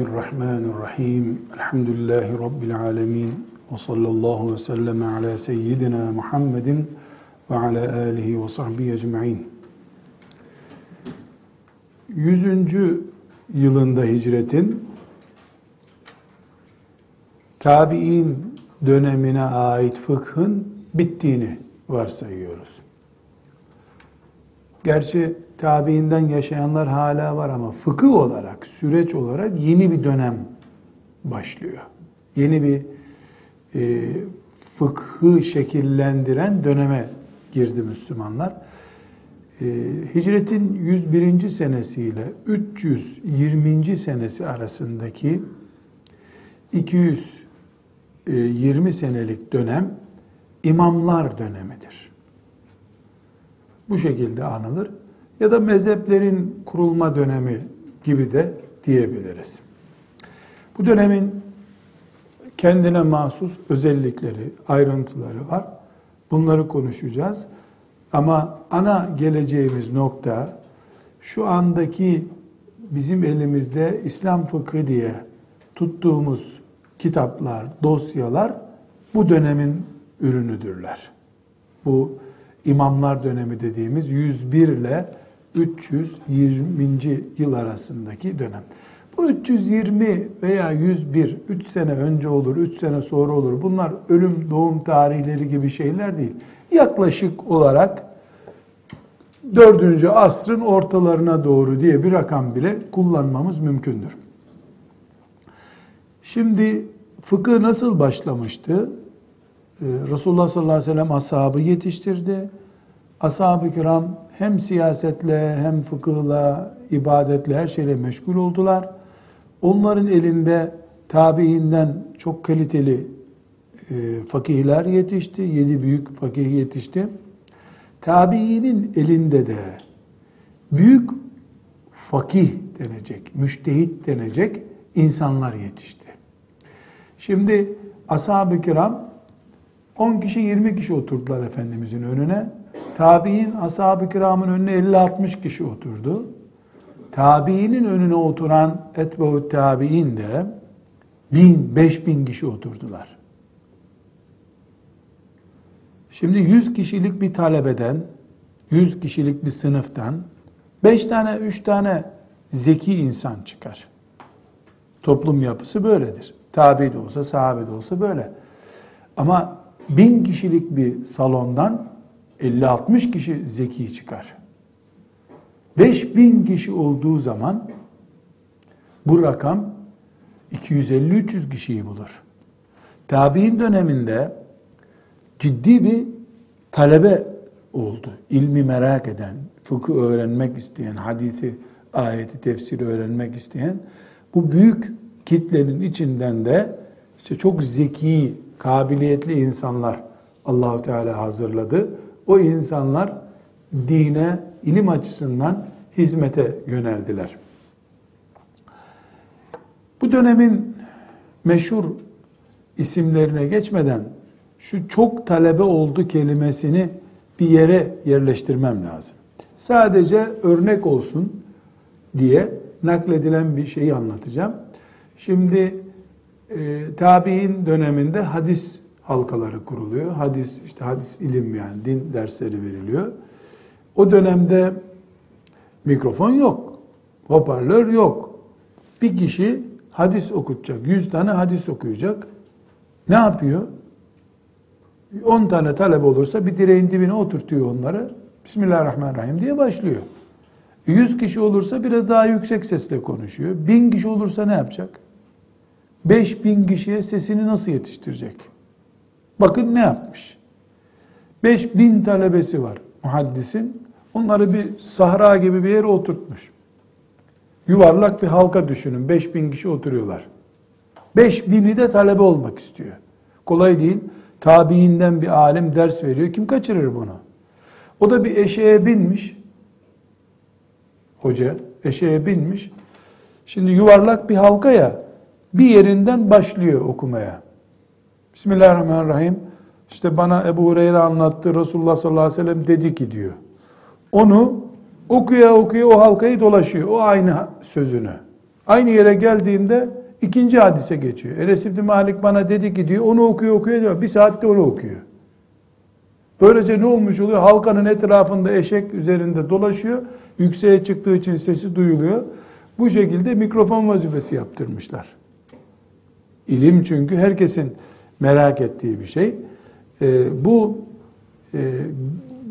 Bismillahirrahmanirrahim. Elhamdülillahi Rabbil alemin. Ve sallallahu ve sellem ala seyyidina Muhammedin ve ala alihi ve sahbihi ecma'in. Yüzüncü yılında hicretin tabi'in dönemine ait fıkhın bittiğini varsayıyoruz. Gerçi tabiinden yaşayanlar hala var ama fıkıh olarak, süreç olarak yeni bir dönem başlıyor. Yeni bir e, fıkhı şekillendiren döneme girdi Müslümanlar. E, hicretin 101. senesiyle 320. senesi arasındaki 220 senelik dönem imamlar dönemidir. Bu şekilde anılır ya da mezheplerin kurulma dönemi gibi de diyebiliriz. Bu dönemin kendine mahsus özellikleri, ayrıntıları var. Bunları konuşacağız. Ama ana geleceğimiz nokta şu andaki bizim elimizde İslam fıkhı diye tuttuğumuz kitaplar, dosyalar bu dönemin ürünüdürler. Bu imamlar dönemi dediğimiz 101 ile 320. yıl arasındaki dönem. Bu 320 veya 101, 3 sene önce olur, 3 sene sonra olur. Bunlar ölüm doğum tarihleri gibi şeyler değil. Yaklaşık olarak 4. asrın ortalarına doğru diye bir rakam bile kullanmamız mümkündür. Şimdi fıkıh nasıl başlamıştı? Ee, Resulullah sallallahu aleyhi ve sellem ashabı yetiştirdi. Ashab-ı kiram hem siyasetle hem fıkıhla, ibadetle her şeyle meşgul oldular. Onların elinde tabiinden çok kaliteli e, fakihler yetişti. Yedi büyük fakih yetişti. Tabiinin elinde de büyük fakih denecek, müştehit denecek insanlar yetişti. Şimdi ashab-ı kiram 10 kişi 20 kişi oturdular Efendimizin önüne. Tabi'in ashab-ı kiramın önüne 50-60 kişi oturdu. Tabi'inin önüne oturan etbehu tabi'in de 1000, 5000 kişi oturdular. Şimdi 100 kişilik bir talebeden, 100 kişilik bir sınıftan 5 tane, 3 tane zeki insan çıkar. Toplum yapısı böyledir. Tabi de olsa, sahabe de olsa böyle. Ama bin kişilik bir salondan 50-60 kişi zeki çıkar. 5000 kişi olduğu zaman bu rakam 250-300 kişiyi bulur. Tabi'in döneminde ciddi bir talebe oldu. İlmi merak eden, fıkıh öğrenmek isteyen, hadisi, ayeti, tefsiri öğrenmek isteyen bu büyük kitlenin içinden de işte çok zeki, kabiliyetli insanlar Allahu Teala hazırladı. O insanlar dine ilim açısından hizmete yöneldiler. Bu dönemin meşhur isimlerine geçmeden şu çok talebe oldu kelimesini bir yere yerleştirmem lazım. Sadece örnek olsun diye nakledilen bir şeyi anlatacağım. Şimdi e, tabi'in döneminde hadis halkaları kuruluyor. Hadis işte hadis ilim yani din dersleri veriliyor. O dönemde mikrofon yok. Hoparlör yok. Bir kişi hadis okutacak. Yüz tane hadis okuyacak. Ne yapıyor? 10 tane talep olursa bir direğin dibine oturtuyor onları. Bismillahirrahmanirrahim diye başlıyor. 100 kişi olursa biraz daha yüksek sesle konuşuyor. 1000 kişi olursa ne yapacak? 5000 kişiye sesini nasıl yetiştirecek? Bakın ne yapmış. 5000 talebesi var muhaddisin. Onları bir sahra gibi bir yere oturtmuş. Yuvarlak bir halka düşünün. 5000 kişi oturuyorlar. 5000'i de talebe olmak istiyor. Kolay değil. Tabiinden bir alim ders veriyor. Kim kaçırır bunu? O da bir eşeğe binmiş. Hoca eşeğe binmiş. Şimdi yuvarlak bir halka ya bir yerinden başlıyor okumaya. Bismillahirrahmanirrahim. İşte bana Ebu Hureyre anlattı. Resulullah sallallahu aleyhi ve sellem dedi ki diyor. Onu okuya okuya o halkayı dolaşıyor. O aynı sözünü. Aynı yere geldiğinde ikinci hadise geçiyor. Enes İbni Malik bana dedi ki diyor onu okuyor okuyor diyor. Bir saatte onu okuyor. Böylece ne olmuş oluyor? Halkanın etrafında eşek üzerinde dolaşıyor. Yükseğe çıktığı için sesi duyuluyor. Bu şekilde mikrofon vazifesi yaptırmışlar. İlim çünkü herkesin merak ettiği bir şey. Ee, bu e,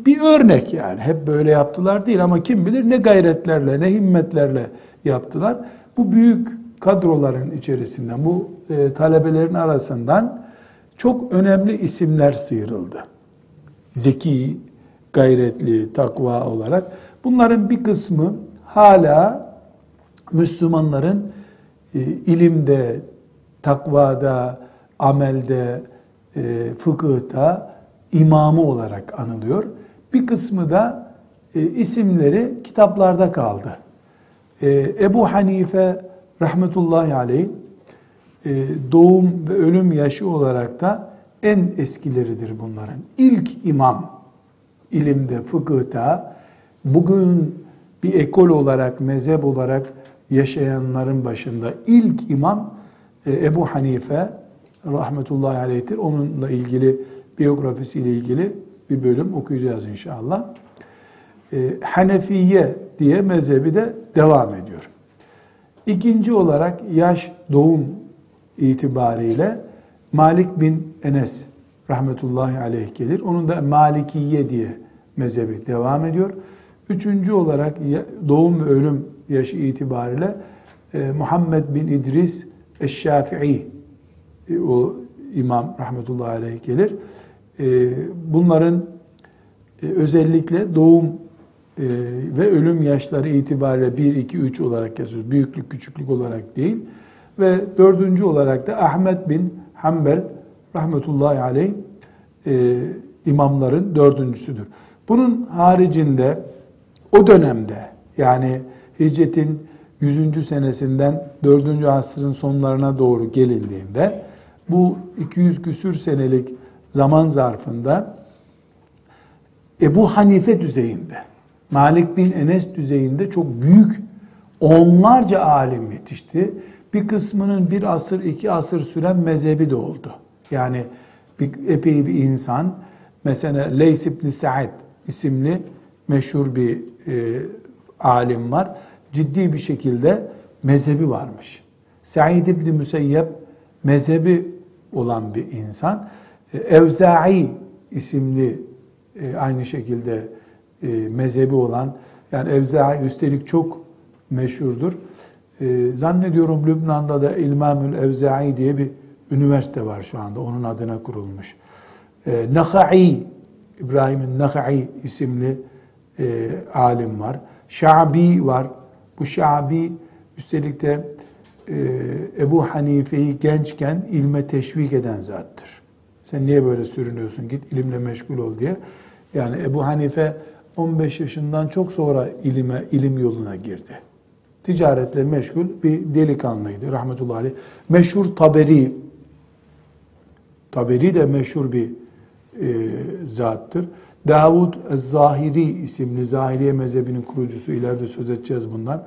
bir örnek yani. Hep böyle yaptılar değil ama kim bilir ne gayretlerle, ne himmetlerle yaptılar. Bu büyük kadroların içerisinden, bu e, talebelerin arasından çok önemli isimler sıyrıldı. Zeki, gayretli, takva olarak. Bunların bir kısmı hala Müslümanların e, ilimde, takvada, amelde, e, fıkıhta imamı olarak anılıyor. Bir kısmı da e, isimleri kitaplarda kaldı. E, Ebu Hanife rahmetullahi aleyh e, doğum ve ölüm yaşı olarak da en eskileridir bunların. İlk imam ilimde, fıkıhta bugün bir ekol olarak, mezhep olarak yaşayanların başında ilk imam Ebu Hanife rahmetullahi aleyhtir. Onunla ilgili biyografisiyle ilgili bir bölüm okuyacağız inşallah. E, Hanefiye diye mezhebi de devam ediyor. İkinci olarak yaş doğum itibariyle Malik bin Enes rahmetullahi aleyh gelir. Onun da Malikiye diye mezhebi devam ediyor. Üçüncü olarak doğum ve ölüm yaşı itibariyle e, Muhammed bin İdris Eşşafii e, o imam rahmetullahi aleyh gelir. E, bunların özellikle doğum ve ölüm yaşları itibariyle 1, 2, 3 olarak yazıyoruz. Büyüklük, küçüklük olarak değil. Ve dördüncü olarak da Ahmet bin Hanbel rahmetullahi aleyh imamların dördüncüsüdür. Bunun haricinde o dönemde yani hicretin 100. senesinden 4. asrın sonlarına doğru gelindiğinde bu 200 küsür senelik zaman zarfında Ebu Hanife düzeyinde, Malik bin Enes düzeyinde çok büyük onlarca alim yetişti. Bir kısmının bir asır, iki asır süren mezhebi de oldu. Yani bir, epey bir insan, mesela Leys ibn Sa'd isimli meşhur bir e, alim var ciddi bir şekilde mezhebi varmış. Said ibn Müseyyep mezhebi olan bir insan. E, Evza'i isimli e, aynı şekilde e, mezhebi olan yani Evza'i üstelik çok meşhurdur. Zannediyorum Lübnan'da da İlmamül Evza'i diye bir üniversite var şu anda. Onun adına kurulmuş. Nakha'i, İbrahim'in Nakha'i isimli alim var. Şabi var. Bu Şabi üstelik de e, Ebu Hanife'yi gençken ilme teşvik eden zattır. Sen niye böyle sürünüyorsun git ilimle meşgul ol diye. Yani Ebu Hanife 15 yaşından çok sonra ilime, ilim yoluna girdi. Ticaretle meşgul bir delikanlıydı rahmetullahi aleyh. Meşhur Taberi, Taberi de meşhur bir e, zattır. Davud Ez-Zahiri isimli Zahiriye mezhebinin kurucusu ileride söz edeceğiz bunlar.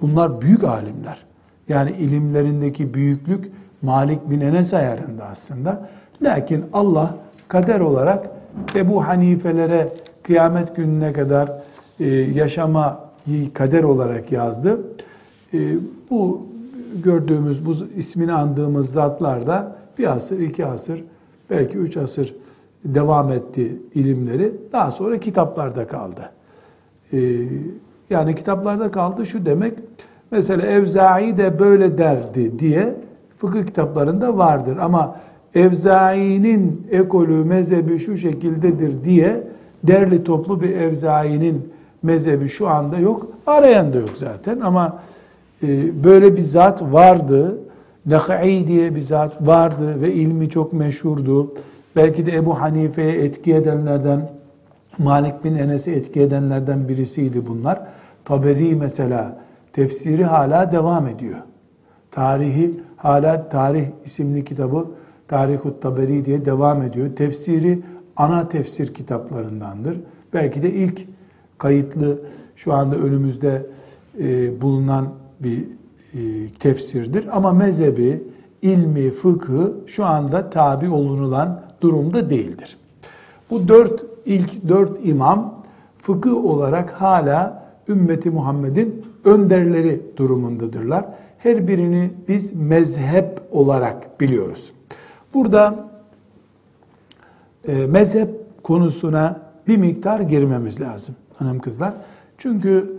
Bunlar büyük alimler. Yani ilimlerindeki büyüklük Malik bin Enes ayarında aslında. Lakin Allah kader olarak Ebu Hanifelere kıyamet gününe kadar e, yaşamayı kader olarak yazdı. E, bu gördüğümüz, bu ismini andığımız zatlar da bir asır, iki asır, belki üç asır devam etti ilimleri. Daha sonra kitaplarda kaldı. Ee, yani kitaplarda kaldı şu demek, mesela Evza'i de böyle derdi diye fıkıh kitaplarında vardır. Ama Evza'i'nin ekolü, mezhebi şu şekildedir diye derli toplu bir Evza'i'nin mezhebi şu anda yok. Arayan da yok zaten ama e, böyle bir zat vardı. Nak'i diye bir zat vardı ve ilmi çok meşhurdu. Belki de Ebu Hanife'ye etki edenlerden, Malik bin Enes'i etki edenlerden birisiydi bunlar. Taberi mesela tefsiri hala devam ediyor. Tarihi hala Tarih isimli kitabı Tarihut Taberi diye devam ediyor. Tefsiri ana tefsir kitaplarındandır. Belki de ilk kayıtlı şu anda önümüzde e, bulunan bir tefsirdir. Ama mezhebi, ilmi, fıkhı şu anda tabi olunulan durumda değildir. Bu dört, ilk dört imam fıkıh olarak hala ümmeti Muhammed'in önderleri durumundadırlar. Her birini biz mezhep olarak biliyoruz. Burada e, mezhep konusuna bir miktar girmemiz lazım hanım kızlar. Çünkü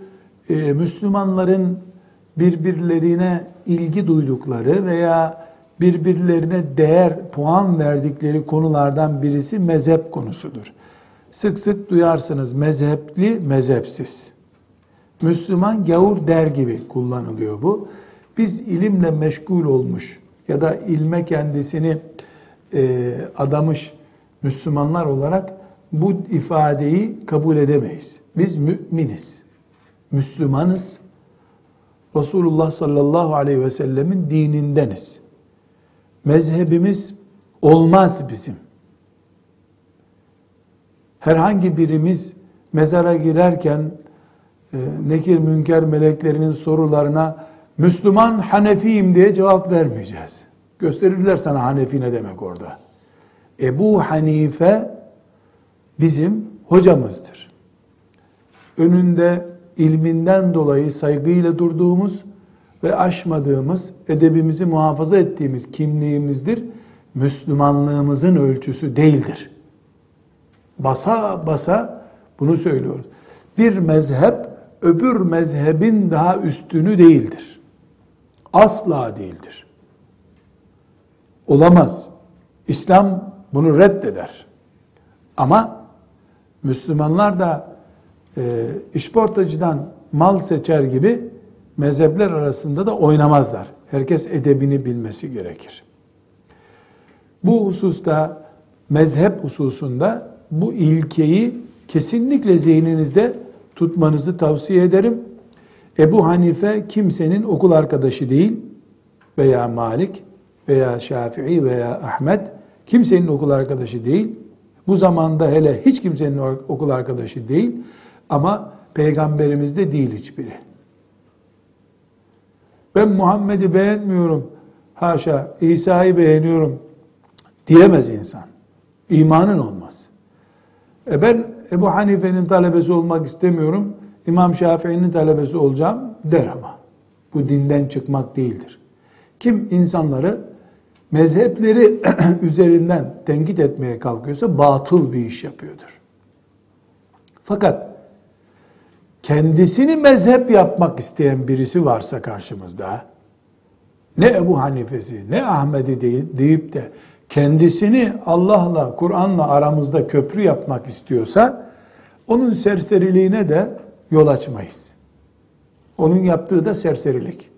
e, Müslümanların birbirlerine ilgi duydukları veya birbirlerine değer, puan verdikleri konulardan birisi mezhep konusudur. Sık sık duyarsınız mezhepli, mezhepsiz. Müslüman gavur der gibi kullanılıyor bu. Biz ilimle meşgul olmuş ya da ilme kendisini e, adamış Müslümanlar olarak bu ifadeyi kabul edemeyiz. Biz müminiz, Müslümanız. Resulullah sallallahu aleyhi ve sellemin dinindeniz. Mezhebimiz olmaz bizim. Herhangi birimiz mezara girerken e, nekir münker meleklerinin sorularına Müslüman Hanefiyim diye cevap vermeyeceğiz. Gösterirler sana Hanefi ne demek orada. Ebu Hanife bizim hocamızdır. Önünde ilminden dolayı saygıyla durduğumuz ve aşmadığımız, edebimizi muhafaza ettiğimiz kimliğimizdir. Müslümanlığımızın ölçüsü değildir. Basa basa bunu söylüyoruz. Bir mezhep öbür mezhebin daha üstünü değildir. Asla değildir. Olamaz. İslam bunu reddeder. Ama Müslümanlar da e, işportacıdan mal seçer gibi mezhepler arasında da oynamazlar. Herkes edebini bilmesi gerekir. Bu hususta mezhep hususunda bu ilkeyi kesinlikle zihninizde tutmanızı tavsiye ederim. Ebu Hanife kimsenin okul arkadaşı değil veya Malik veya Şafii veya Ahmet kimsenin okul arkadaşı değil. Bu zamanda hele hiç kimsenin okul arkadaşı değil ama peygamberimiz de değil hiçbiri. Ben Muhammed'i beğenmiyorum. Haşa İsa'yı beğeniyorum diyemez insan. İmanın olmaz. E ben Ebu Hanife'nin talebesi olmak istemiyorum. İmam Şafii'nin talebesi olacağım der ama. Bu dinden çıkmak değildir. Kim insanları mezhepleri üzerinden tenkit etmeye kalkıyorsa batıl bir iş yapıyordur. Fakat kendisini mezhep yapmak isteyen birisi varsa karşımızda ne Ebu Hanife'si ne Ahmet'i deyip de kendisini Allah'la, Kur'an'la aramızda köprü yapmak istiyorsa onun serseriliğine de yol açmayız. Onun yaptığı da serserilik.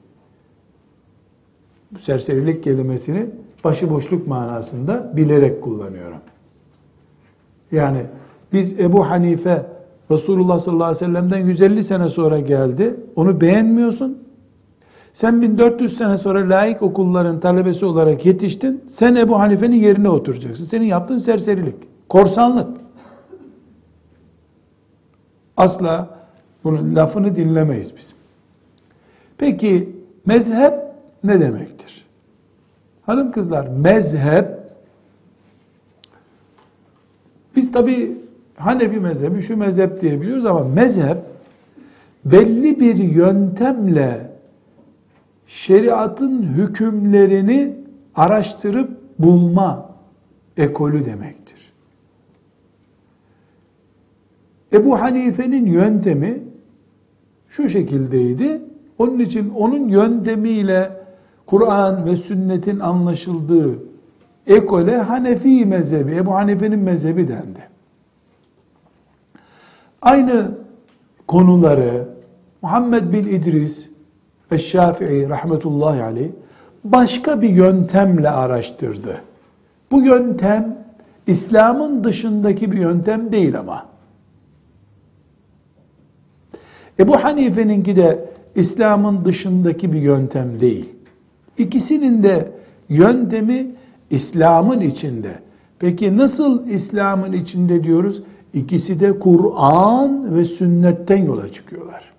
Bu serserilik kelimesini başıboşluk manasında bilerek kullanıyorum. Yani biz Ebu Hanife Resulullah sallallahu aleyhi ve sellem'den 150 sene sonra geldi. Onu beğenmiyorsun. Sen 1400 sene sonra laik okulların talebesi olarak yetiştin. Sen Ebu Hanife'nin yerine oturacaksın. Senin yaptığın serserilik, korsanlık. Asla bunun lafını dinlemeyiz biz. Peki mezhep ne demektir? Hanım kızlar mezhep biz tabi Hanefi mezhebi şu mezhep diyebiliyoruz ama mezhep belli bir yöntemle şeriatın hükümlerini araştırıp bulma ekolü demektir. Ebu Hanife'nin yöntemi şu şekildeydi. Onun için onun yöntemiyle Kur'an ve sünnetin anlaşıldığı ekole Hanefi mezhebi, Ebu Hanife'nin mezhebi dendi. Aynı konuları Muhammed bin İdris ve Şafii rahmetullahi aleyh başka bir yöntemle araştırdı. Bu yöntem İslam'ın dışındaki bir yöntem değil ama. Ebu Hanife'ninki de İslam'ın dışındaki bir yöntem değil. İkisinin de yöntemi İslam'ın içinde. Peki nasıl İslam'ın içinde diyoruz? İkisi de Kur'an ve sünnetten yola çıkıyorlar.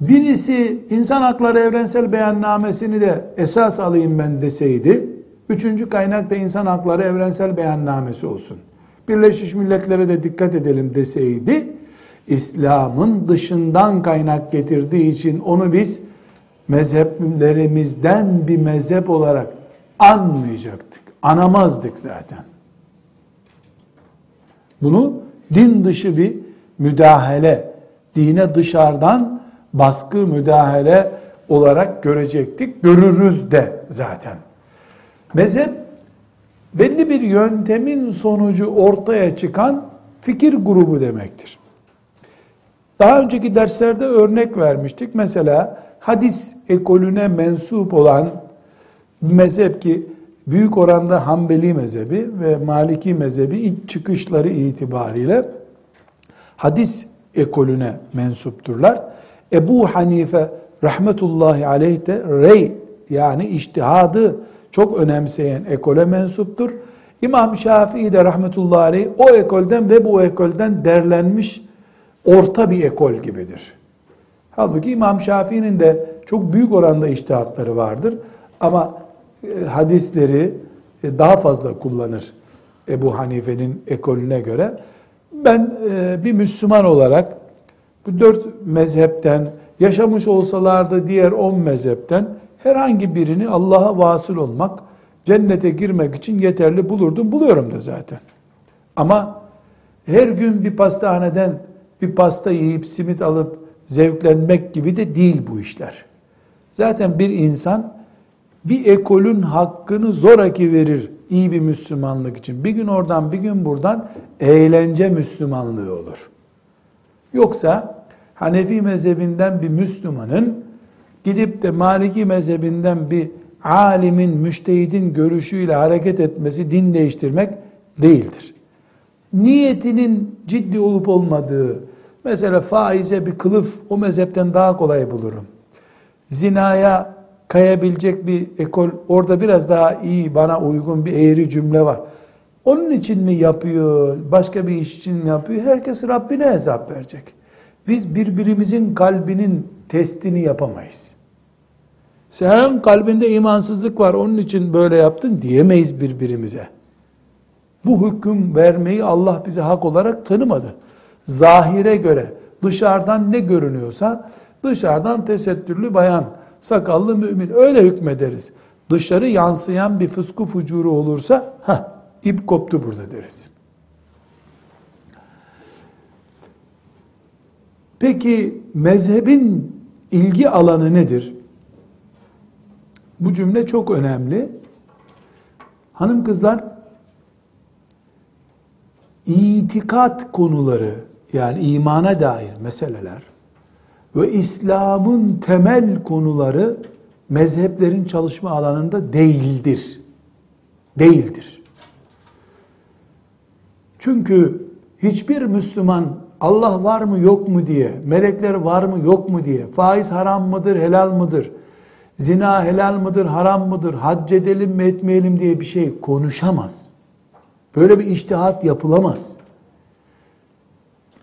Birisi insan hakları evrensel beyannamesini de esas alayım ben deseydi, üçüncü kaynak da insan hakları evrensel beyannamesi olsun. Birleşmiş Milletler'e de dikkat edelim deseydi, İslam'ın dışından kaynak getirdiği için onu biz mezheplerimizden bir mezhep olarak anmayacaktık. Anamazdık zaten. Bunu din dışı bir müdahale, dine dışarıdan baskı müdahale olarak görecektik. Görürüz de zaten. Mezhep belli bir yöntemin sonucu ortaya çıkan fikir grubu demektir. Daha önceki derslerde örnek vermiştik. Mesela hadis ekolüne mensup olan mezhep ki büyük oranda Hanbeli mezhebi ve Maliki mezhebi ilk çıkışları itibariyle hadis ekolüne mensupturlar. Ebu Hanife rahmetullahi aleyh de rey yani iştihadı çok önemseyen ekole mensuptur. İmam Şafii de rahmetullahi aleyh o ekolden ve bu ekolden derlenmiş orta bir ekol gibidir. Halbuki İmam Şafii'nin de çok büyük oranda iştihatları vardır. Ama hadisleri e, daha fazla kullanır Ebu Hanife'nin ekolüne göre. Ben e, bir Müslüman olarak bu dört mezhepten yaşamış olsalardı diğer on mezhepten herhangi birini Allah'a vasıl olmak, cennete girmek için yeterli bulurdum. Buluyorum da zaten. Ama her gün bir pastaneden bir pasta yiyip simit alıp zevklenmek gibi de değil bu işler. Zaten bir insan bir ekolün hakkını zoraki verir iyi bir Müslümanlık için. Bir gün oradan bir gün buradan eğlence Müslümanlığı olur. Yoksa Hanefi mezhebinden bir Müslümanın gidip de Maliki mezhebinden bir alimin, müştehidin görüşüyle hareket etmesi din değiştirmek değildir. Niyetinin ciddi olup olmadığı, mesela faize bir kılıf o mezhepten daha kolay bulurum. Zinaya kayabilecek bir ekol, orada biraz daha iyi, bana uygun bir eğri cümle var. Onun için mi yapıyor, başka bir iş için mi yapıyor? Herkes Rabbine hesap verecek. Biz birbirimizin kalbinin testini yapamayız. Sen kalbinde imansızlık var, onun için böyle yaptın diyemeyiz birbirimize. Bu hüküm vermeyi Allah bize hak olarak tanımadı. Zahire göre dışarıdan ne görünüyorsa dışarıdan tesettürlü bayan, sakallı mümin öyle hükmederiz. Dışarı yansıyan bir fısku fucuru olursa ha ip koptu burada deriz. Peki mezhebin ilgi alanı nedir? Bu cümle çok önemli. Hanım kızlar itikat konuları yani imana dair meseleler ve İslam'ın temel konuları mezheplerin çalışma alanında değildir. Değildir. Çünkü hiçbir Müslüman Allah var mı yok mu diye, melekler var mı yok mu diye, faiz haram mıdır, helal mıdır, zina helal mıdır, haram mıdır, hac edelim mi etmeyelim diye bir şey konuşamaz. Böyle bir iştihat yapılamaz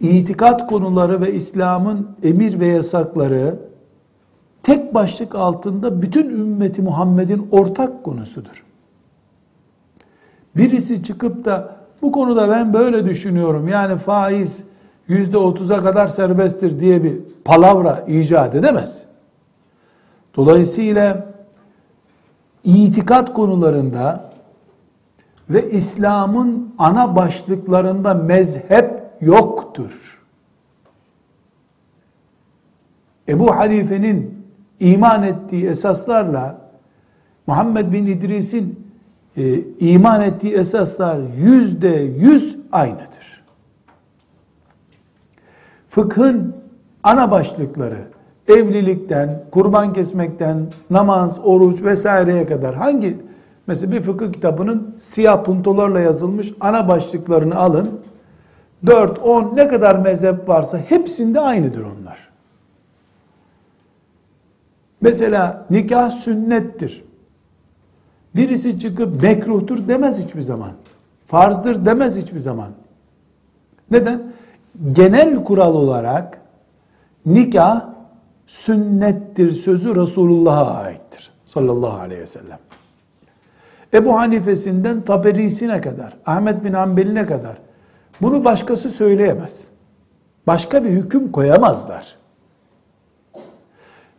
itikat konuları ve İslam'ın emir ve yasakları tek başlık altında bütün ümmeti Muhammed'in ortak konusudur. Birisi çıkıp da bu konuda ben böyle düşünüyorum yani faiz yüzde otuza kadar serbesttir diye bir palavra icat edemez. Dolayısıyla itikat konularında ve İslam'ın ana başlıklarında mezhep yoktur. Ebu Hanife'nin iman ettiği esaslarla Muhammed bin İdris'in e, iman ettiği esaslar yüzde yüz aynıdır. Fıkhın ana başlıkları evlilikten, kurban kesmekten, namaz, oruç vesaireye kadar hangi mesela bir fıkıh kitabının siyah puntolarla yazılmış ana başlıklarını alın 4, 10 ne kadar mezhep varsa hepsinde aynıdır onlar. Mesela nikah sünnettir. Birisi çıkıp mekruhtur demez hiçbir zaman. Farzdır demez hiçbir zaman. Neden? Genel kural olarak nikah sünnettir sözü Resulullah'a aittir. Sallallahu aleyhi ve sellem. Ebu Hanife'sinden Taberisi'ne kadar, Ahmet bin Hanbel'ine kadar bunu başkası söyleyemez. Başka bir hüküm koyamazlar.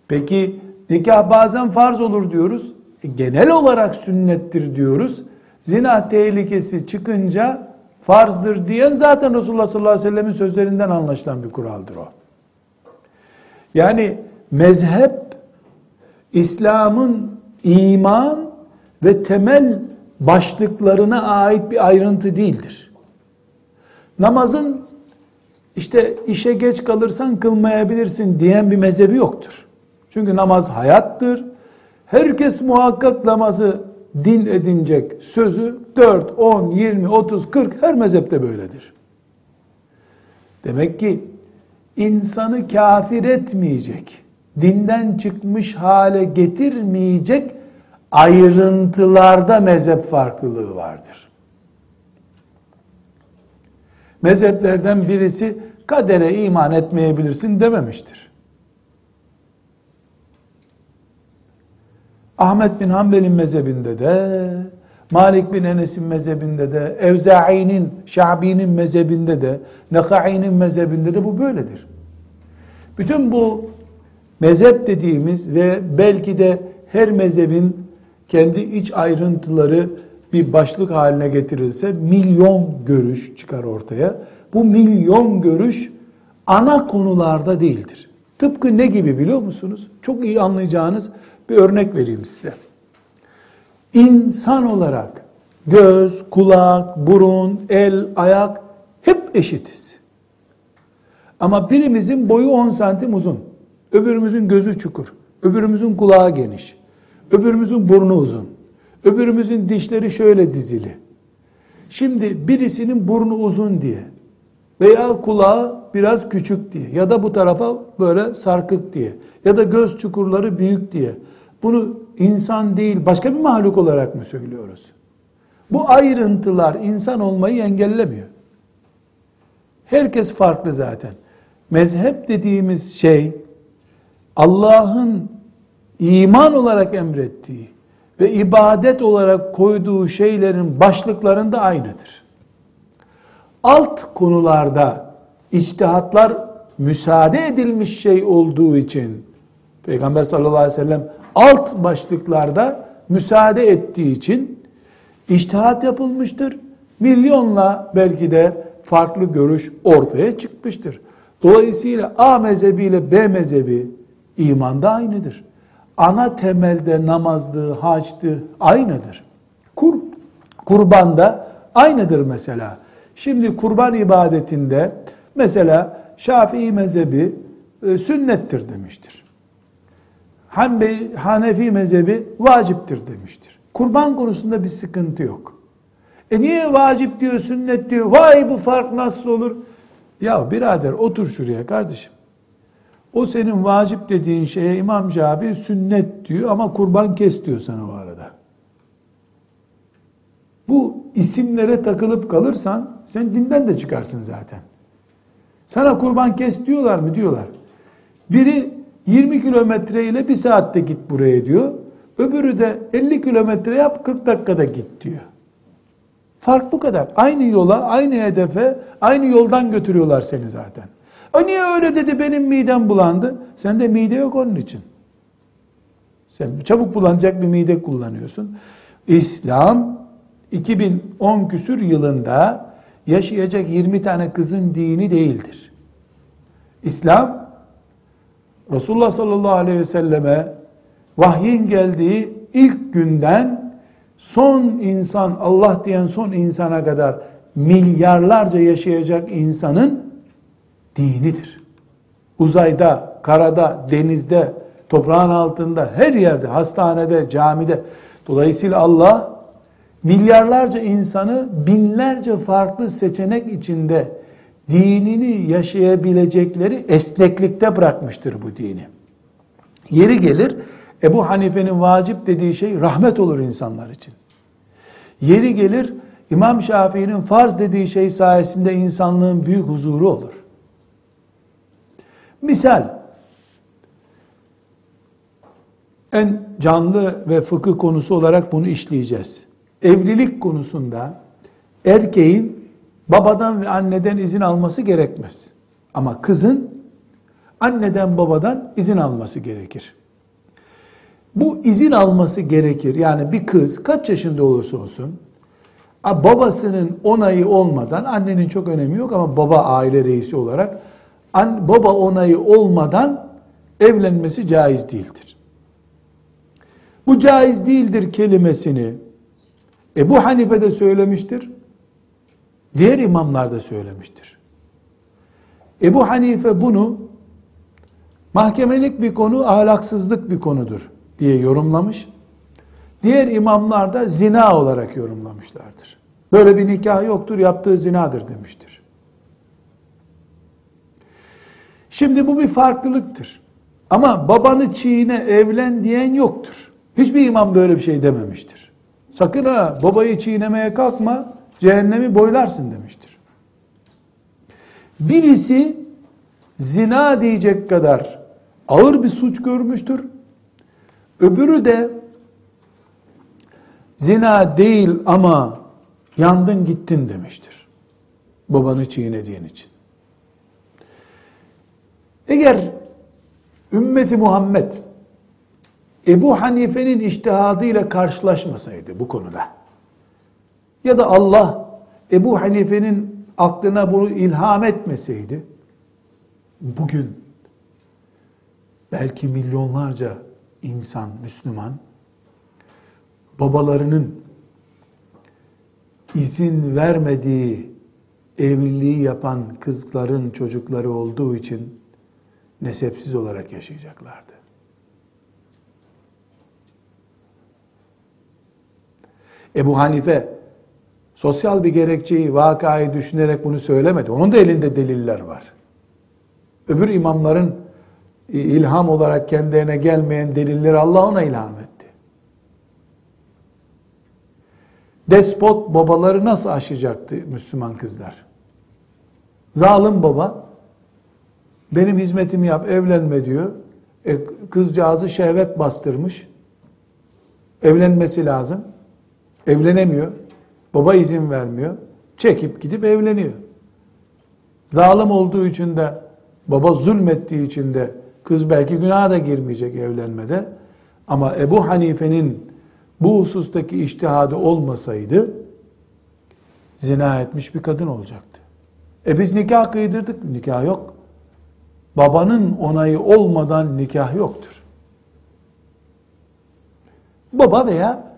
Peki nikah bazen farz olur diyoruz. E, genel olarak sünnettir diyoruz. Zina tehlikesi çıkınca farzdır diyen zaten Resulullah sallallahu aleyhi ve sellemin sözlerinden anlaşılan bir kuraldır o. Yani mezhep İslam'ın iman ve temel başlıklarına ait bir ayrıntı değildir. Namazın işte işe geç kalırsan kılmayabilirsin diyen bir mezhebi yoktur. Çünkü namaz hayattır. Herkes muhakkak namazı din edinecek sözü 4, 10, 20, 30, 40 her mezhepte böyledir. Demek ki insanı kafir etmeyecek, dinden çıkmış hale getirmeyecek ayrıntılarda mezhep farklılığı vardır. Mezheplerden birisi kadere iman etmeyebilirsin dememiştir. Ahmet bin Hanbel'in mezhebinde de, Malik bin Enes'in mezhebinde de, Evza'i'nin, Şabi'nin mezhebinde de, Nekai'nin mezhebinde de bu böyledir. Bütün bu mezhep dediğimiz ve belki de her mezhebin kendi iç ayrıntıları bir başlık haline getirilse milyon görüş çıkar ortaya. Bu milyon görüş ana konularda değildir. Tıpkı ne gibi biliyor musunuz? Çok iyi anlayacağınız bir örnek vereyim size. İnsan olarak göz, kulak, burun, el, ayak hep eşitiz. Ama birimizin boyu 10 santim uzun. Öbürümüzün gözü çukur. Öbürümüzün kulağı geniş. Öbürümüzün burnu uzun. Öbürümüzün dişleri şöyle dizili. Şimdi birisinin burnu uzun diye veya kulağı biraz küçük diye ya da bu tarafa böyle sarkık diye ya da göz çukurları büyük diye bunu insan değil başka bir mahluk olarak mı söylüyoruz? Bu ayrıntılar insan olmayı engellemiyor. Herkes farklı zaten. Mezhep dediğimiz şey Allah'ın iman olarak emrettiği ve ibadet olarak koyduğu şeylerin başlıklarında aynıdır. Alt konularda içtihatlar müsaade edilmiş şey olduğu için Peygamber sallallahu aleyhi ve sellem alt başlıklarda müsaade ettiği için içtihat yapılmıştır. Milyonla belki de farklı görüş ortaya çıkmıştır. Dolayısıyla A mezhebi ile B mezhebi imanda aynıdır. Ana temelde namazdı, haçtı aynıdır. Kur, kurbanda aynıdır mesela. Şimdi kurban ibadetinde mesela Şafii mezhebi e, sünnettir demiştir. Hanbeli, Hanefi mezhebi vaciptir demiştir. Kurban konusunda bir sıkıntı yok. E niye vacip diyor, sünnet diyor, vay bu fark nasıl olur? Ya birader otur şuraya kardeşim. O senin vacip dediğin şeye İmam Şafii sünnet diyor ama kurban kes diyor sana o arada. Bu isimlere takılıp kalırsan sen dinden de çıkarsın zaten. Sana kurban kes diyorlar mı? Diyorlar. Biri 20 kilometre ile bir saatte git buraya diyor. Öbürü de 50 kilometre yap 40 dakikada git diyor. Fark bu kadar. Aynı yola, aynı hedefe, aynı yoldan götürüyorlar seni zaten. O niye öyle dedi benim midem bulandı? Sende mide yok onun için. Sen çabuk bulanacak bir mide kullanıyorsun. İslam 2010 küsür yılında yaşayacak 20 tane kızın dini değildir. İslam Resulullah sallallahu aleyhi ve selleme vahyin geldiği ilk günden son insan Allah diyen son insana kadar milyarlarca yaşayacak insanın dinidir. Uzayda, karada, denizde, toprağın altında, her yerde, hastanede, camide. Dolayısıyla Allah milyarlarca insanı binlerce farklı seçenek içinde dinini yaşayabilecekleri esneklikte bırakmıştır bu dini. Yeri gelir Ebu Hanife'nin vacip dediği şey rahmet olur insanlar için. Yeri gelir İmam Şafii'nin farz dediği şey sayesinde insanlığın büyük huzuru olur. Misal, en canlı ve fıkıh konusu olarak bunu işleyeceğiz. Evlilik konusunda erkeğin babadan ve anneden izin alması gerekmez. Ama kızın anneden babadan izin alması gerekir. Bu izin alması gerekir. Yani bir kız kaç yaşında olursa olsun babasının onayı olmadan annenin çok önemi yok ama baba aile reisi olarak baba onayı olmadan evlenmesi caiz değildir. Bu caiz değildir kelimesini Ebu Hanife de söylemiştir. Diğer imamlar da söylemiştir. Ebu Hanife bunu mahkemelik bir konu, ahlaksızlık bir konudur diye yorumlamış. Diğer imamlar da zina olarak yorumlamışlardır. Böyle bir nikah yoktur, yaptığı zinadır demiştir. Şimdi bu bir farklılıktır. Ama babanı çiğne evlen diyen yoktur. Hiçbir imam böyle bir şey dememiştir. Sakın ha babayı çiğnemeye kalkma, cehennemi boylarsın demiştir. Birisi zina diyecek kadar ağır bir suç görmüştür. Öbürü de zina değil ama yandın gittin demiştir. Babanı çiğnediğin için. Eğer ümmeti Muhammed Ebu Hanife'nin iştihadıyla karşılaşmasaydı bu konuda ya da Allah Ebu Hanife'nin aklına bunu ilham etmeseydi bugün belki milyonlarca insan, Müslüman babalarının izin vermediği evliliği yapan kızların çocukları olduğu için nesepsiz olarak yaşayacaklardı. Ebu Hanife sosyal bir gerekçeyi, vakayı düşünerek bunu söylemedi. Onun da elinde deliller var. Öbür imamların ilham olarak kendilerine gelmeyen delilleri Allah ona ilham etti. Despot babaları nasıl aşacaktı Müslüman kızlar? Zalim baba benim hizmetimi yap evlenme diyor. E, kızcağızı şehvet bastırmış. Evlenmesi lazım. Evlenemiyor. Baba izin vermiyor. Çekip gidip evleniyor. Zalim olduğu için de baba zulmettiği için de kız belki günaha da girmeyecek evlenmede. Ama Ebu Hanife'nin bu husustaki iştihadı olmasaydı zina etmiş bir kadın olacaktı. E biz nikah kıydırdık. Nikah yok. Babanın onayı olmadan nikah yoktur. Baba veya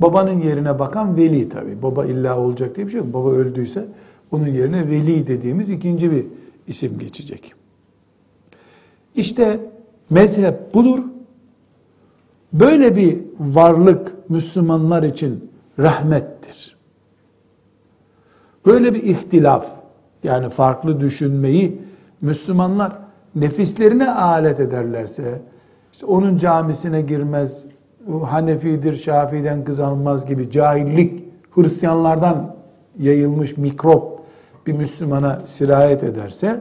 babanın yerine bakan veli tabi. Baba illa olacak diye bir şey yok. Baba öldüyse onun yerine veli dediğimiz ikinci bir isim geçecek. İşte mezhep budur. Böyle bir varlık Müslümanlar için rahmettir. Böyle bir ihtilaf yani farklı düşünmeyi Müslümanlar nefislerine alet ederlerse işte onun camisine girmez, Hanefidir, Şafii'den kız almaz gibi cahillik Hristiyanlardan yayılmış mikrop bir Müslümana sirayet ederse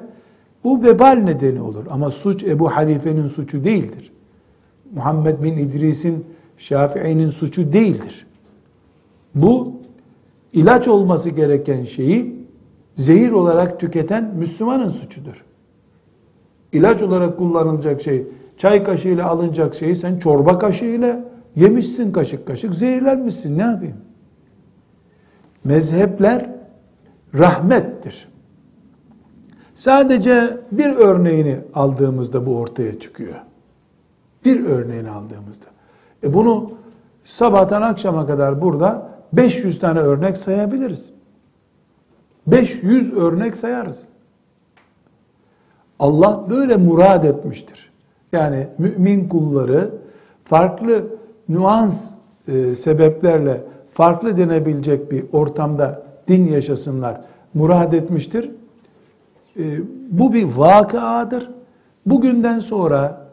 bu vebal nedeni olur. Ama suç Ebu Hanife'nin suçu değildir. Muhammed bin İdris'in, Şafii'nin suçu değildir. Bu ilaç olması gereken şeyi zehir olarak tüketen Müslümanın suçudur. İlaç olarak kullanılacak şey, çay kaşığıyla alınacak şeyi sen çorba kaşığıyla yemişsin kaşık kaşık, zehirlenmişsin ne yapayım? Mezhepler rahmettir. Sadece bir örneğini aldığımızda bu ortaya çıkıyor. Bir örneğini aldığımızda. E bunu sabahtan akşama kadar burada 500 tane örnek sayabiliriz. 500 örnek sayarız. Allah böyle murad etmiştir. Yani mümin kulları farklı nüans e, sebeplerle farklı denebilecek bir ortamda din yaşasınlar murad etmiştir. E, bu bir vakaadır. Bugünden sonra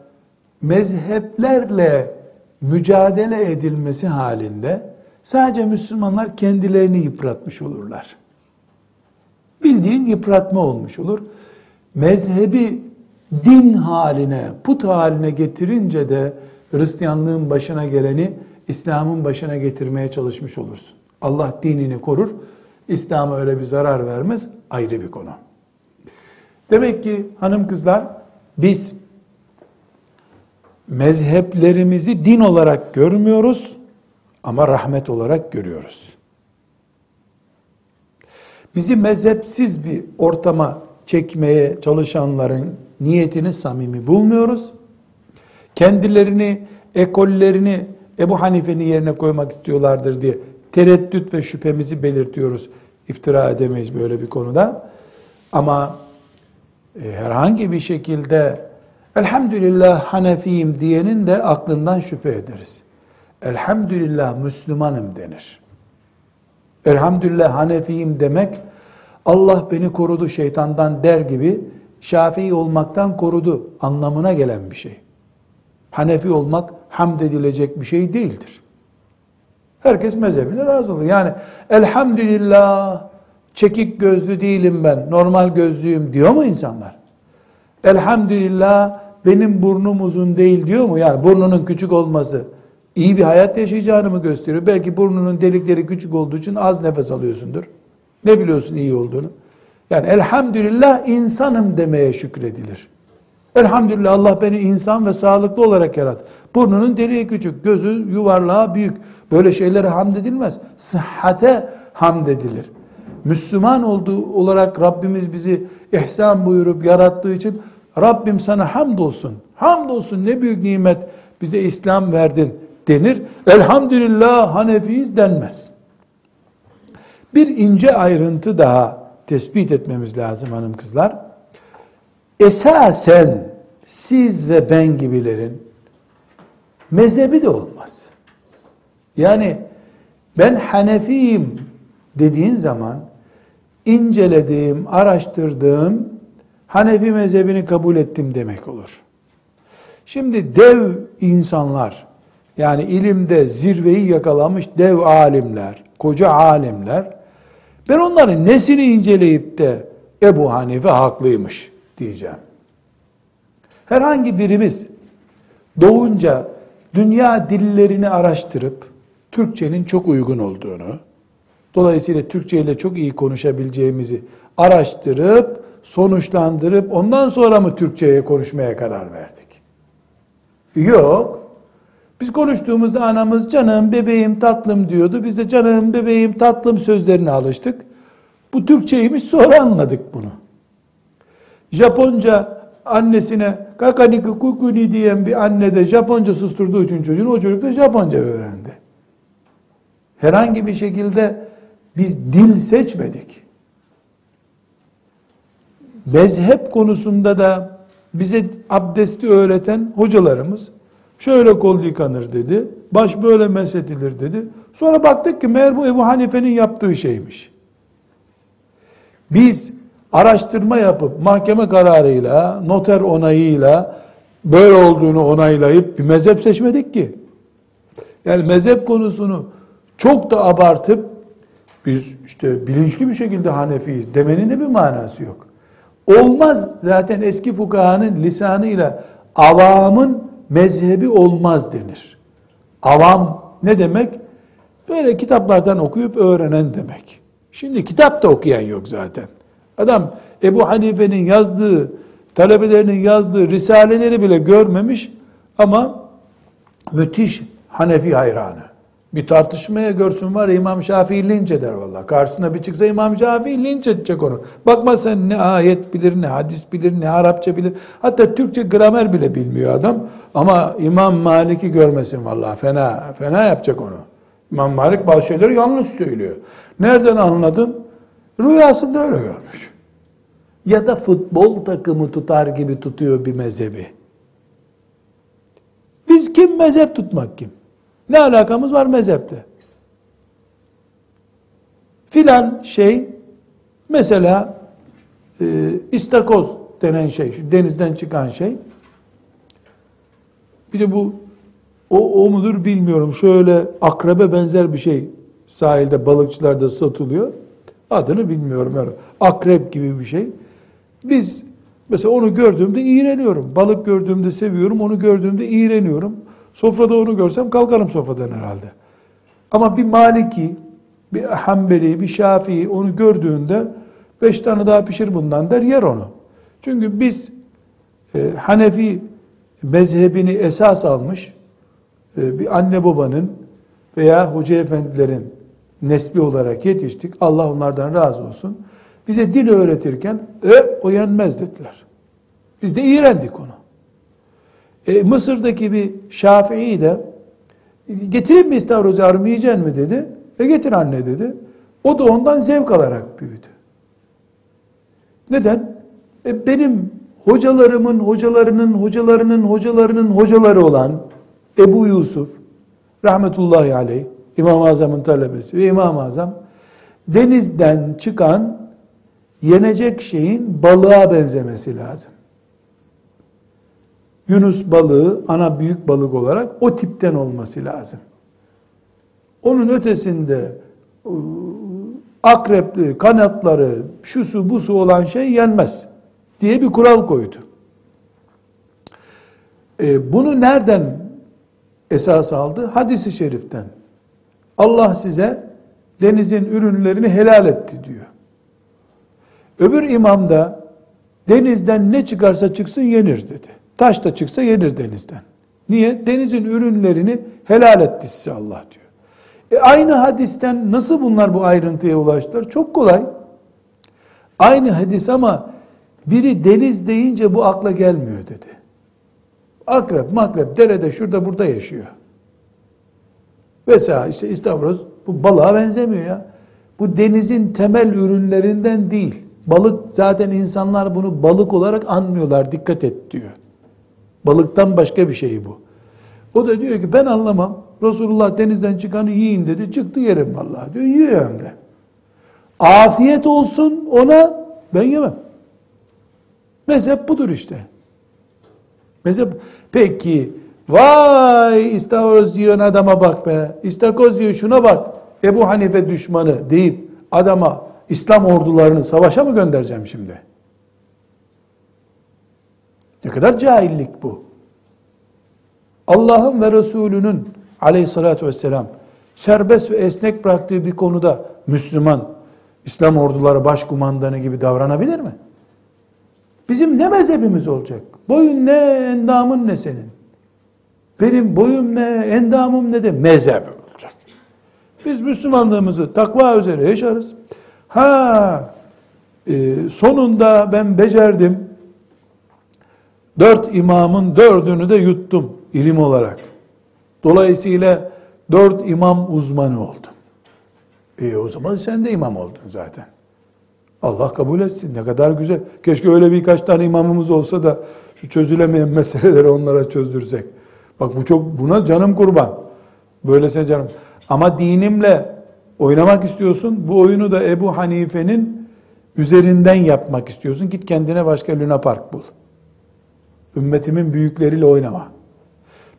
mezheplerle mücadele edilmesi halinde sadece Müslümanlar kendilerini yıpratmış olurlar. Bildiğin yıpratma olmuş olur. Mezhebi din haline, put haline getirince de Hristiyanlığın başına geleni İslam'ın başına getirmeye çalışmış olursun. Allah dinini korur. İslam'a öyle bir zarar vermez. Ayrı bir konu. Demek ki hanım kızlar biz mezheplerimizi din olarak görmüyoruz ama rahmet olarak görüyoruz. Bizi mezhepsiz bir ortama çekmeye çalışanların niyetini samimi bulmuyoruz. Kendilerini, ekollerini Ebu Hanife'nin yerine koymak istiyorlardır diye tereddüt ve şüphemizi belirtiyoruz. İftira edemeyiz böyle bir konuda. Ama e, herhangi bir şekilde elhamdülillah Hanefiyim diyenin de aklından şüphe ederiz. Elhamdülillah Müslümanım denir. Elhamdülillah Hanefiyim demek Allah beni korudu şeytandan der gibi Şafii olmaktan korudu anlamına gelen bir şey. Hanefi olmak hamd edilecek bir şey değildir. Herkes mezhebine razı olur. Yani elhamdülillah çekik gözlü değilim ben, normal gözlüyüm diyor mu insanlar? Elhamdülillah benim burnum uzun değil diyor mu? Yani burnunun küçük olması iyi bir hayat yaşayacağını mı gösteriyor? Belki burnunun delikleri küçük olduğu için az nefes alıyorsundur. Ne biliyorsun iyi olduğunu? Yani elhamdülillah insanım demeye şükredilir. Elhamdülillah Allah beni insan ve sağlıklı olarak yarattı. Burnunun deliği küçük, gözü yuvarlağı büyük. Böyle şeylere hamd edilmez. Sıhhate hamd edilir. Müslüman olduğu olarak Rabbimiz bizi ihsan buyurup yarattığı için Rabbim sana hamdolsun. Hamdolsun ne büyük nimet bize İslam verdin denir. Elhamdülillah Hanefiyiz denmez. Bir ince ayrıntı daha tespit etmemiz lazım hanım kızlar. Esasen siz ve ben gibilerin mezhebi de olmaz. Yani ben Hanefiyim dediğin zaman incelediğim, araştırdığım Hanefi mezhebini kabul ettim demek olur. Şimdi dev insanlar, yani ilimde zirveyi yakalamış dev alimler, koca alimler, ben onların nesini inceleyip de Ebu Hanife haklıymış diyeceğim. Herhangi birimiz doğunca dünya dillerini araştırıp Türkçenin çok uygun olduğunu, dolayısıyla Türkçe ile çok iyi konuşabileceğimizi araştırıp, sonuçlandırıp ondan sonra mı Türkçe'ye konuşmaya karar verdik? Yok. Biz konuştuğumuzda anamız canım, bebeğim, tatlım diyordu. Biz de canım, bebeğim, tatlım sözlerine alıştık. Bu Türkçeymiş sonra anladık bunu. Japonca annesine kakaniki kukuni diyen bir anne de Japonca susturduğu için çocuğun o çocuk da Japonca öğrendi. Herhangi bir şekilde biz dil seçmedik. Mezhep konusunda da bize abdesti öğreten hocalarımız şöyle kol yıkanır dedi. Baş böyle mesedilir dedi. Sonra baktık ki meğer bu Ebu Hanife'nin yaptığı şeymiş. Biz araştırma yapıp mahkeme kararıyla, noter onayıyla böyle olduğunu onaylayıp bir mezhep seçmedik ki. Yani mezhep konusunu çok da abartıp biz işte bilinçli bir şekilde Hanefiyiz demenin de bir manası yok. Olmaz zaten eski fukahanın lisanıyla avamın mezhebi olmaz denir. Avam ne demek? Böyle kitaplardan okuyup öğrenen demek. Şimdi kitap da okuyan yok zaten. Adam Ebu Hanife'nin yazdığı, talebelerinin yazdığı risaleleri bile görmemiş ama müthiş Hanefi hayranı. Bir tartışmaya görsün var İmam Şafii linç eder valla. Karşısına bir çıksa İmam Şafii linç edecek onu. Bakma sen ne ayet bilir, ne hadis bilir, ne Arapça bilir. Hatta Türkçe gramer bile bilmiyor adam. Ama İmam Malik'i görmesin valla. Fena, fena yapacak onu. İmam Malik bazı şeyleri yanlış söylüyor. Nereden anladın? Rüyasında öyle görmüş. Ya da futbol takımı tutar gibi tutuyor bir mezhebi. Biz kim mezhep tutmak kim? Ne alakamız var mezheple? Filan şey mesela e, istakoz denen şey, şu denizden çıkan şey. Bir de bu o, o mudur bilmiyorum. Şöyle akrebe benzer bir şey sahilde balıkçılarda satılıyor. Adını bilmiyorum. Yani akrep gibi bir şey. Biz mesela onu gördüğümde iğreniyorum. Balık gördüğümde seviyorum, onu gördüğümde iğreniyorum. Sofrada onu görsem kalkarım sofradan herhalde. Ama bir Maliki, bir Hanbeli, bir Şafii onu gördüğünde beş tane daha pişir bundan der yer onu. Çünkü biz e, Hanefi mezhebini esas almış e, bir anne babanın veya hoca efendilerin nesli olarak yetiştik. Allah onlardan razı olsun. Bize dil öğretirken e, o yenmez dediler. Biz de iğrendik onu. E, Mısır'daki bir Şafii de getireyim mi istavroz yavrum yiyecek mi dedi. E getir anne dedi. O da ondan zevk alarak büyüdü. Neden? E benim hocalarımın hocalarının hocalarının hocalarının hocaları olan Ebu Yusuf rahmetullahi aleyh İmam-ı Azam'ın talebesi ve İmam-ı Azam denizden çıkan yenecek şeyin balığa benzemesi lazım. Yunus balığı ana büyük balık olarak o tipten olması lazım. Onun ötesinde ıı, akrepli, kanatları, şusu busu olan şey yenmez diye bir kural koydu. E, bunu nereden esas aldı? Hadisi şeriften. Allah size denizin ürünlerini helal etti diyor. Öbür imam da denizden ne çıkarsa çıksın yenir dedi. Taş da çıksa yenir denizden. Niye? Denizin ürünlerini helal etti size Allah diyor. E aynı hadisten nasıl bunlar bu ayrıntıya ulaştılar? Çok kolay. Aynı hadis ama biri deniz deyince bu akla gelmiyor dedi. Akrep makrep derede şurada burada yaşıyor. Mesela işte istavroz bu balığa benzemiyor ya. Bu denizin temel ürünlerinden değil. Balık zaten insanlar bunu balık olarak anmıyorlar. Dikkat et diyor. Balıktan başka bir şey bu. O da diyor ki ben anlamam. Resulullah denizden çıkanı yiyin dedi. Çıktı yerim vallahi diyor. Yiyor de. Afiyet olsun ona ben yemem. Mezhep budur işte. Mezhep peki vay istavroz diyor adama bak be. İstakoz diyor şuna bak. Ebu Hanife düşmanı deyip adama İslam ordularını savaşa mı göndereceğim şimdi? Ne kadar cahillik bu. Allah'ın ve Resulünün aleyhissalatü vesselam serbest ve esnek bıraktığı bir konuda Müslüman, İslam orduları başkumandanı gibi davranabilir mi? Bizim ne mezhebimiz olacak? Boyun ne, endamın ne senin? Benim boyum ne, endamım ne de mezhep olacak. Biz Müslümanlığımızı takva üzere yaşarız. Ha, e, sonunda ben becerdim. Dört imamın dördünü de yuttum ilim olarak. Dolayısıyla dört imam uzmanı oldum. E o zaman sen de imam oldun zaten. Allah kabul etsin. Ne kadar güzel. Keşke öyle birkaç tane imamımız olsa da şu çözülemeyen meseleleri onlara çözdürsek. Bak bu çok buna canım kurban. Böylese canım. Ama dinimle oynamak istiyorsun. Bu oyunu da Ebu Hanife'nin üzerinden yapmak istiyorsun. Git kendine başka Luna Park bul. Ümmetimin büyükleriyle oynama.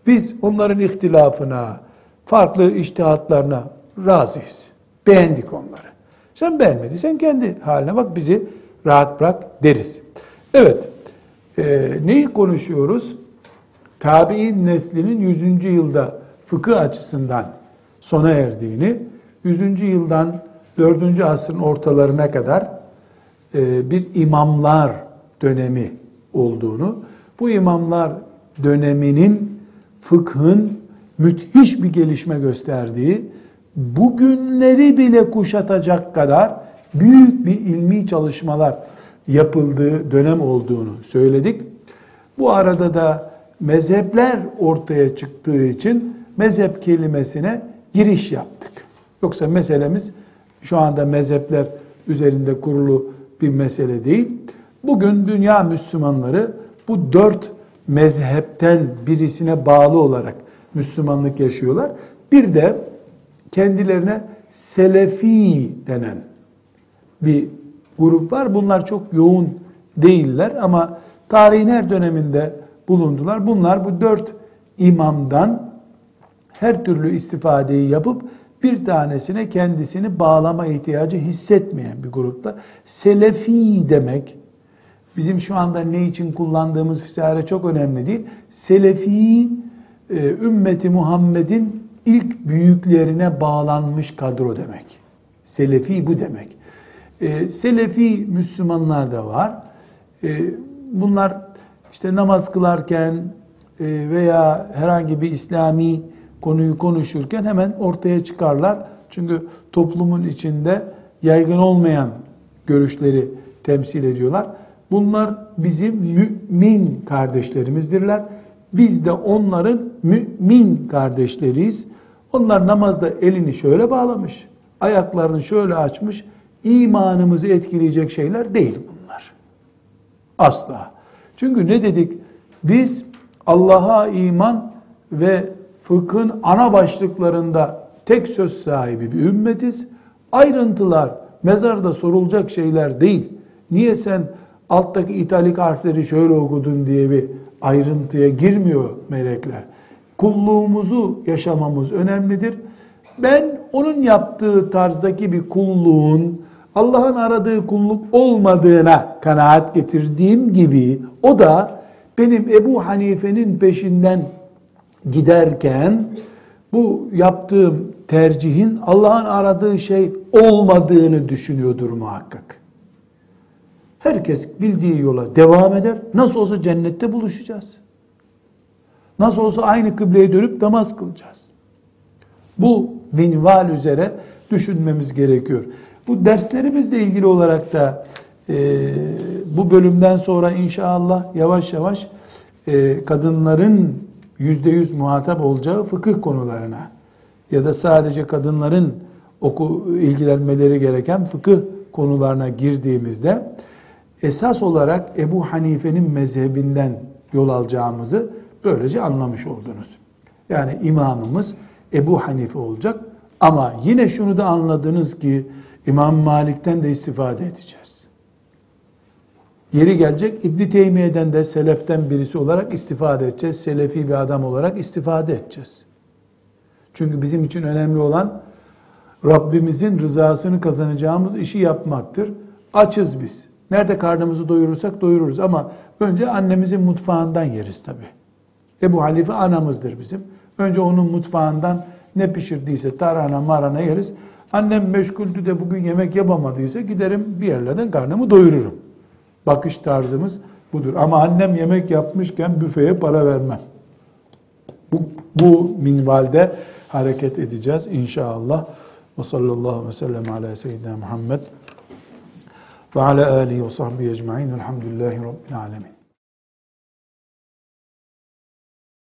Biz onların ihtilafına, farklı iştihatlarına razıyız. Beğendik onları. Sen beğenmediysen kendi haline bak bizi rahat bırak deriz. Evet, e, neyi konuşuyoruz? Tabi'in neslinin 100. yılda fıkıh açısından sona erdiğini, 100. yıldan 4. asrın ortalarına kadar e, bir imamlar dönemi olduğunu, bu imamlar döneminin fıkhın müthiş bir gelişme gösterdiği, bugünleri bile kuşatacak kadar büyük bir ilmi çalışmalar yapıldığı dönem olduğunu söyledik. Bu arada da mezhepler ortaya çıktığı için mezhep kelimesine giriş yaptık. Yoksa meselemiz şu anda mezhepler üzerinde kurulu bir mesele değil. Bugün dünya Müslümanları bu dört mezhepten birisine bağlı olarak Müslümanlık yaşıyorlar. Bir de kendilerine Selefi denen bir grup var. Bunlar çok yoğun değiller ama tarihin her döneminde bulundular. Bunlar bu dört imamdan her türlü istifadeyi yapıp bir tanesine kendisini bağlama ihtiyacı hissetmeyen bir grupta. Selefi demek, bizim şu anda ne için kullandığımız fisare çok önemli değil. Selefi, e, ümmeti Muhammed'in ilk büyüklerine bağlanmış kadro demek. Selefi bu demek. E, Selefi Müslümanlar da var. E, bunlar işte namaz kılarken veya herhangi bir İslami konuyu konuşurken hemen ortaya çıkarlar. Çünkü toplumun içinde yaygın olmayan görüşleri temsil ediyorlar. Bunlar bizim mümin kardeşlerimizdirler. Biz de onların mümin kardeşleriyiz. Onlar namazda elini şöyle bağlamış, ayaklarını şöyle açmış. İmanımızı etkileyecek şeyler değil bunlar. Asla. Çünkü ne dedik? Biz Allah'a iman ve fıkhın ana başlıklarında tek söz sahibi bir ümmetiz. Ayrıntılar mezarda sorulacak şeyler değil. Niye sen alttaki italik harfleri şöyle okudun diye bir ayrıntıya girmiyor melekler. Kulluğumuzu yaşamamız önemlidir. Ben onun yaptığı tarzdaki bir kulluğun Allah'ın aradığı kulluk olmadığına kanaat getirdiğim gibi o da benim Ebu Hanife'nin peşinden giderken bu yaptığım tercihin Allah'ın aradığı şey olmadığını düşünüyordur muhakkak. Herkes bildiği yola devam eder. Nasıl olsa cennette buluşacağız. Nasıl olsa aynı kıbleye dönüp namaz kılacağız. Bu minval üzere düşünmemiz gerekiyor. Bu derslerimizle ilgili olarak da e, bu bölümden sonra inşallah yavaş yavaş e, kadınların yüzde yüz muhatap olacağı fıkıh konularına ya da sadece kadınların oku ilgilenmeleri gereken fıkıh konularına girdiğimizde esas olarak Ebu Hanife'nin mezhebinden yol alacağımızı böylece anlamış oldunuz. Yani imamımız Ebu Hanife olacak ama yine şunu da anladınız ki İmam Malik'ten de istifade edeceğiz. Yeri gelecek İbn Teymiye'den de seleften birisi olarak istifade edeceğiz. Selefi bir adam olarak istifade edeceğiz. Çünkü bizim için önemli olan Rabbimizin rızasını kazanacağımız işi yapmaktır. Açız biz. Nerede karnımızı doyurursak doyururuz ama önce annemizin mutfağından yeriz tabi. Ebu Halife anamızdır bizim. Önce onun mutfağından ne pişirdiyse tarhana marana yeriz. Annem meşguldü de bugün yemek yapamadıysa giderim bir yerlerden karnımı doyururum. Bakış tarzımız budur. Ama annem yemek yapmışken büfeye para vermem. Bu, bu minvalde hareket edeceğiz inşallah. Ve sallallahu aleyhi ve sellem ala seyyidina Muhammed ve ala alihi ve sahbihi ecma'in. Elhamdülillahi Rabbil alemin.